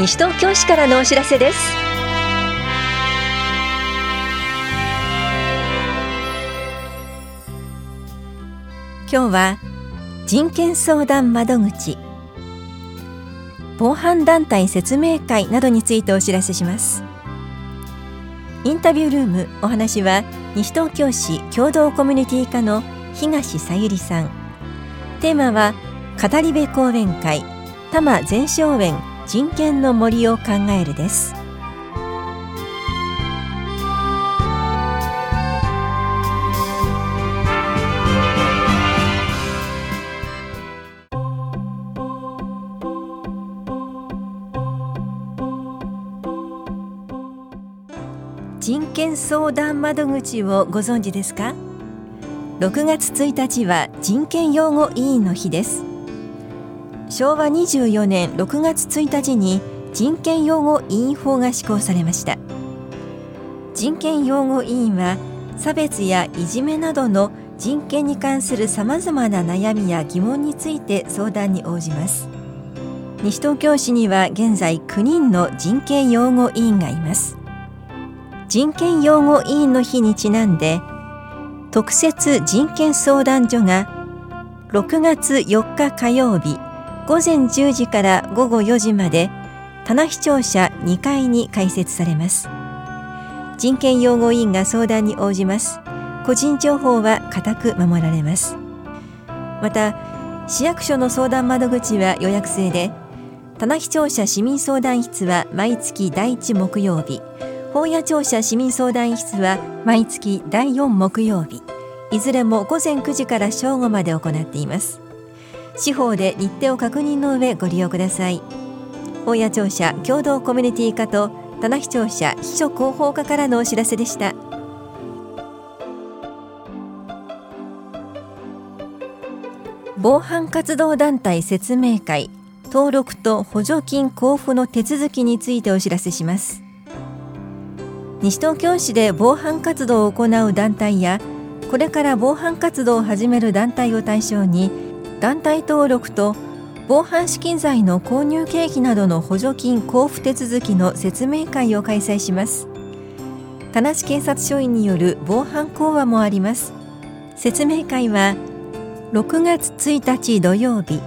西東京市からのお知らせです。今日は人権相談窓口。防犯団体説明会などについてお知らせします。インタビュールームお話は西東京市共同コミュニティ課の東さゆりさん。テーマは語り部講演会多摩全生園人権の森を考えるです。人権相談窓口をご存知ですか？6月1日は人権擁護委員の日です。昭和24年6月1日に人権擁護委員法が施行されました。人権擁護委員は差別やいじめなどの人権に関するさまざまな悩みや疑問について相談に応じます。西東京市には現在9人の人権擁護委員がいます。人権擁護委員の日にちなんで特設人権相談所が6月4日火曜日午前10時から午後4時まで棚視聴者2階に開設されます。人権擁護委員が相談に応じます。個人情報は固く守られます。また市役所の相談窓口は予約制で棚視聴者市民相談室は毎月第1木曜日法屋庁舎市民相談室は毎月第4木曜日いずれも午前9時から正午まで行っています。司法で日程を確認の上ご利用ください。大谷庁舎共同コミュニティ課と棚視聴者秘書広報課からのお知らせでした。防犯活動団体説明会登録と補助金交付の手続きについてお知らせします。西東京市で防犯活動を行う団体やこれから防犯活動を始める団体を対象に団体登録と防犯資金財の購入経費などの補助金交付手続きの説明会を開催します。田無警察署員による防犯講話もあります。説明会は6月1日土曜日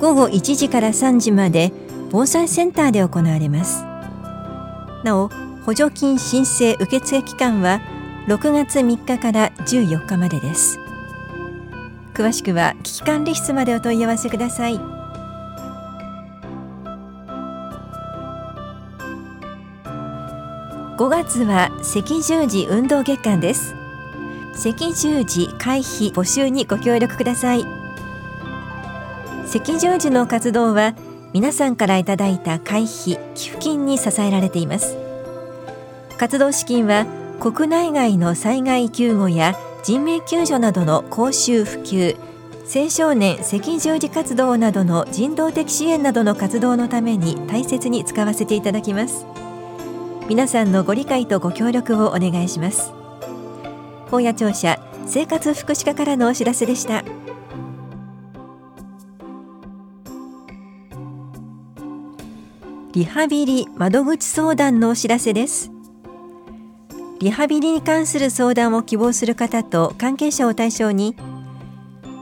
午後1時から3時まで防災センターで行われます。なお補助金申請受付期間は6月3日から14日までです。詳しくは危機管理室までお問い合わせください。5月は赤十字運動月間です。赤十字会費募集にご協力ください。赤十字の活動は皆さんからいただいた会費寄付金に支えられています。活動資金は国内外の災害救護や人命救助などの講習普及青少年赤十字活動などの人道的支援などの活動のために大切に使わせていただきます。皆さんのご理解とご協力をお願いします。本屋庁舎生活福祉課からのお知らせでした。リハビリ窓口相談のお知らせです。リハビリに関する相談を希望する方と関係者を対象に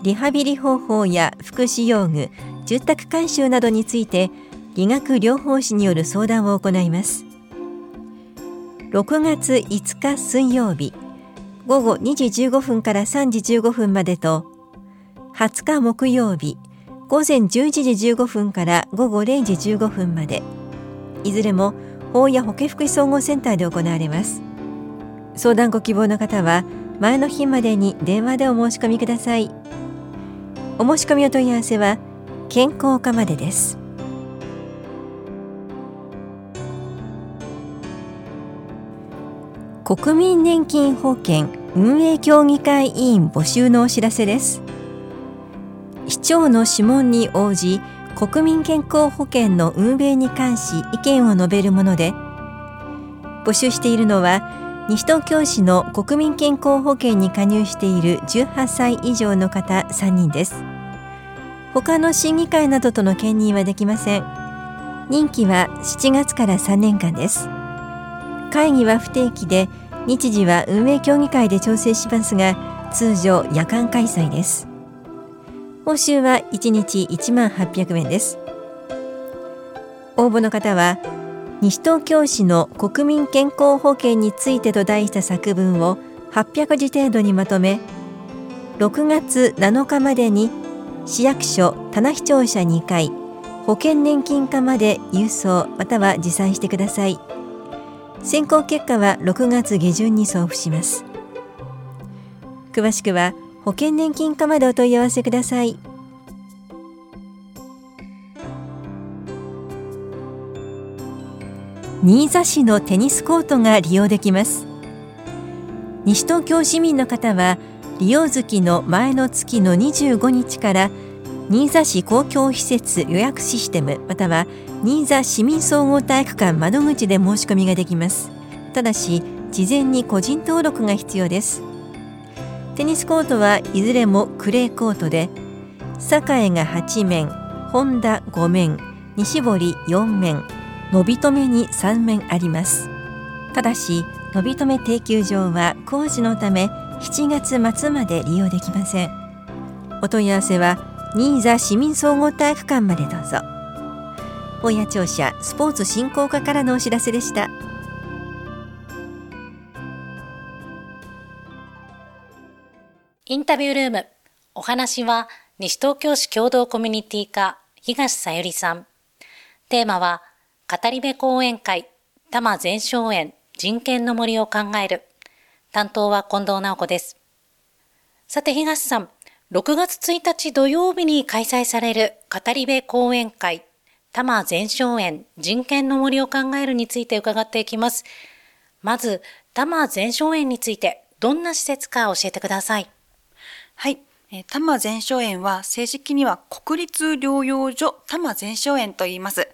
リハビリ方法や福祉用具住宅改修などについて理学療法士による相談を行います。6月5日水曜日午後2時15分から3時15分までと20日木曜日午前11時15分から午後0時15分まで。いずれも法や保健福祉総合センターで行われます。相談ご希望の方は前の日までに電話でお申し込みください。お申し込みお問い合わせは健康課までです。国民年金保険運営協議会委員募集のお知らせです。市長の諮問に応じ国民健康保険の運営に関し意見を述べるもので募集しているのは西東京市の国民健康保険に加入している18歳以上の方3人です。他の審議会などとの兼任はできません。任期は7月から3年間です。会議は不定期で日時は運営協議会で調整しますが通常夜間開催です。報酬は1日1万800円です。応募の方は西東京市の国民健康保険についてと題した作文を800字程度にまとめ6月7日までに市役所棚視聴者2回保険年金課まで郵送または持参してください。選考結果は6月下旬に送付します。詳しくは保険年金課までお問い合わせください。新座市のテニスコートが利用できます。西東京市民の方は利用月の前の月の25日から新座市公共施設予約システムまたは新座市民総合体育館窓口で申し込みができます。ただし事前に個人登録が必要です。テニスコートはいずれもクレーコートで栄が8面本田5面西堀4面伸び止めに3面あります。ただし伸び止め定休場は工事のため7月末まで利用できません。お問い合わせは新座市民総合体育館までどうぞ。本屋庁舎スポーツ振興課からのお知らせでした。インタビュールームお話は西東京市共同コミュニティ課東さゆりさん。テーマは語り部講演会多摩全荘園人権の森を考える担当は近藤直子です。さて東さん、6月1日土曜日に開催される語り部講演会、多摩全荘園人権の森を考えるについて伺っていきます。まず、多摩全荘園についてどんな施設か教えてください。はい。多摩全荘園は正式には国立療養所多摩全荘園と言います。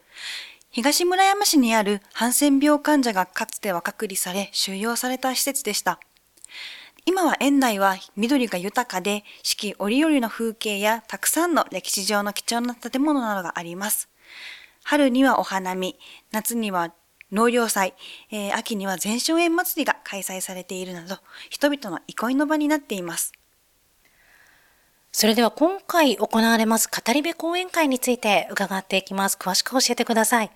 東村山市にあるハンセン病患者がかつては隔離され収容された施設でした。今は園内は緑が豊かで四季折々の風景やたくさんの歴史上の貴重な建物などがあります。春にはお花見、夏には農業祭、えー、秋には全荘園祭りが開催されているなど、人々の憩いの場になっています。それでは今回行われます語り部講演会について伺っていきます。詳しく教えてください。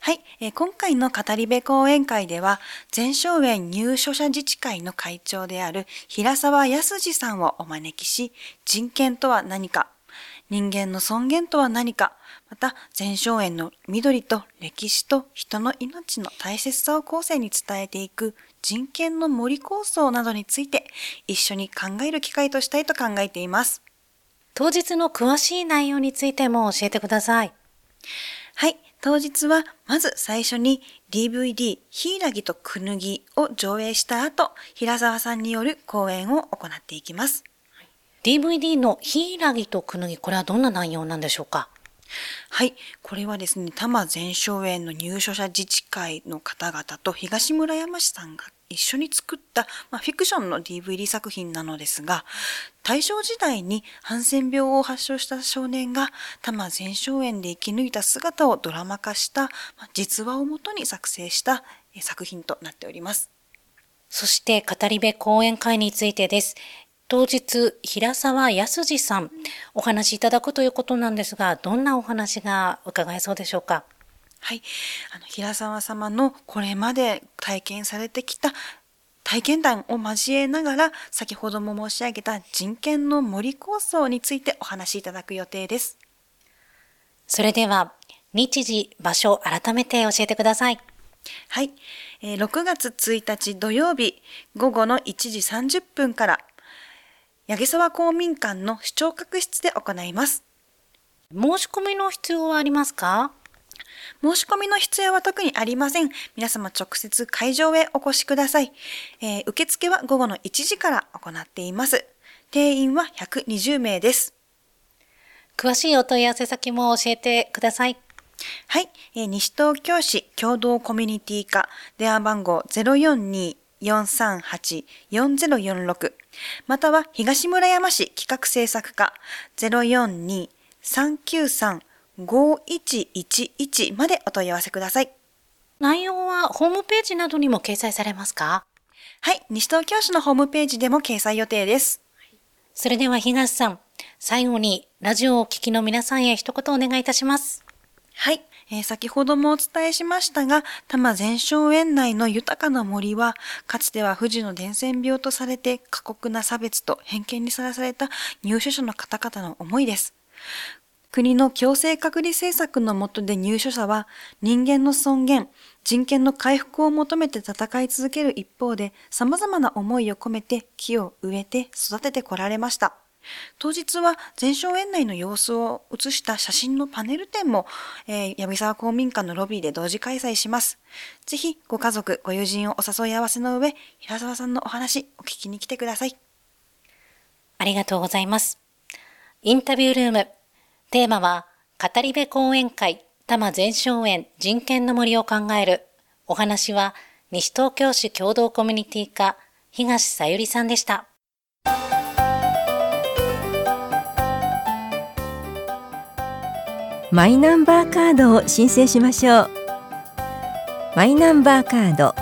はい、えー、今回の語り部講演会では、全荘園入所者自治会の会長である平沢康二さんをお招きし、人権とは何か、人間の尊厳とは何か、また全荘園の緑と歴史と人の命の大切さを後世に伝えていく人権の森構想などについて一緒に考える機会としたいと考えています。当日の詳しい内容についても教えてください。はい。当日は、まず最初に DVD、ヒイラギとクヌギを上映した後、平沢さんによる講演を行っていきます。DVD のヒイラギとクヌギ、これはどんな内容なんでしょうか？はい。これはですね、多摩全荘園の入所者自治会の方々と東村山市さんが一緒に作った、まあ、フィクションの DVD 作品なのですが、大正時代にハンセン病を発症した少年が多摩全荘園で生き抜いた姿をドラマ化した、まあ、実話をもとに作成した作品となっております。そして語り部講演会についてです。当日、平沢康二さん、お話しいただくということなんですが、どんなお話が伺えそうでしょうか？はい。あの、平沢様のこれまで体験されてきた体験談を交えながら、先ほども申し上げた人権の森構想についてお話しいただく予定です。それでは、日時、場所、改めて教えてください。はい。6月1日土曜日午後の1時30分から八木沢公民館の視聴覚室で行います。申し込みの必要はありますか申し込みの必要は特にありません。皆様直接会場へお越しください。えー、受付は午後の1時から行っています。定員は120名です。詳しいお問い合わせ先も教えてください。はい。えー、西東京市共同コミュニティ課電話番号042-438-4046または東村山市企画制作課5111までお問い合わせください。内容はホームページなどにも掲載されますか？はい、西東京市のホームページでも掲載予定です。それでは東さん、最後にラジオをお聞きの皆さんへ一言お願いいたします。はい。えー先ほどもお伝えしましたが、多摩全荘園内の豊かな森は、かつては富士の伝染病とされて過酷な差別と偏見にさらされた入所者の方々の思いです。国の強制隔離政策の下で入所者は人間の尊厳、人権の回復を求めて戦い続ける一方で様々な思いを込めて木を植えて育ててこられました。当日は全荘園内の様子を写した写真のパネル展も、えー、闇沢公民館のロビーで同時開催します。ぜひご家族、ご友人をお誘い合わせの上、平沢さんのお話お聞きに来てください。ありがとうございます。インタビュールーム。テーマは、語り部講演会、多摩全荘園人権の森を考える。お話は、西東京市共同コミュニティ課、東さゆりさんでした。マイナンバーカードを申請しましょうマイナンバーカード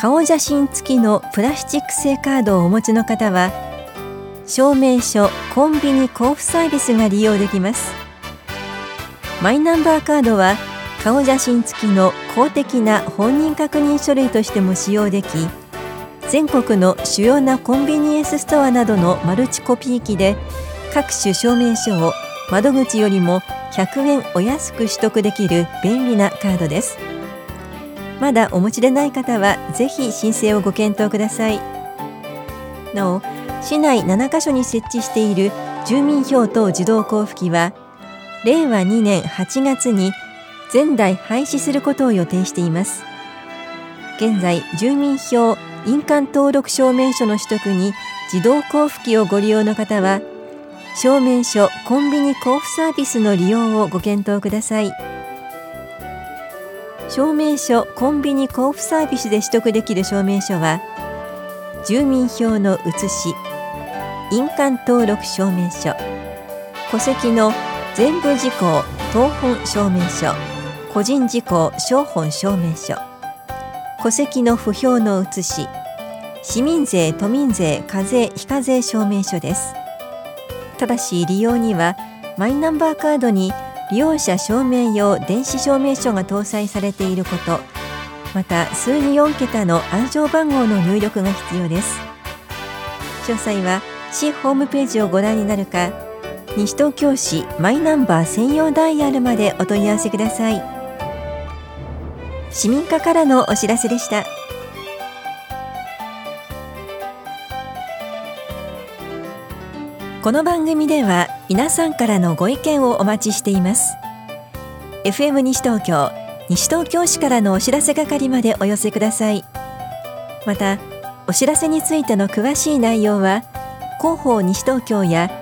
顔写真付きのプラスチック製カードをお持ちの方は証明書コンビニ交付サービスが利用できますマイナンバーカードは顔写真付きの公的な本人確認書類としても使用でき全国の主要なコンビニエンスストアなどのマルチコピー機で各種証明書を窓口よりも100円お安く取得できる便利なカードです。まだお持ちでない方はぜひ申請をご検討ください。なお市内7カ所に設置している住民票等自動交付機は令和2年8月に全台廃止することを予定しています。現在住民票印鑑登録証明書の取得に自動交付機をご利用の方は証明書コンビニ交付サービスの利用をご検討ください。証明書コンビニ交付サービスで取得できる証明書は住民票の写し印鑑登録証明書戸籍の全部事項当本証明書個人事項小本証明書戸籍の不評の写し市民税都民税課税非課税証明書です。ただし利用にはマイナンバーカードに利用者証明用電子証明書が搭載されていることまた数字4桁の暗証番号の入力が必要です。詳細は市ホームページをご覧になるか西東京市マイナンバー専用ダイヤルまでお問い合わせください。市民課からのお知らせでした。この番組では皆さんからのご意見をお待ちしています。FM 西東京西東京市からのお知らせ係までお寄せください。またお知らせについての詳しい内容は広報西東京や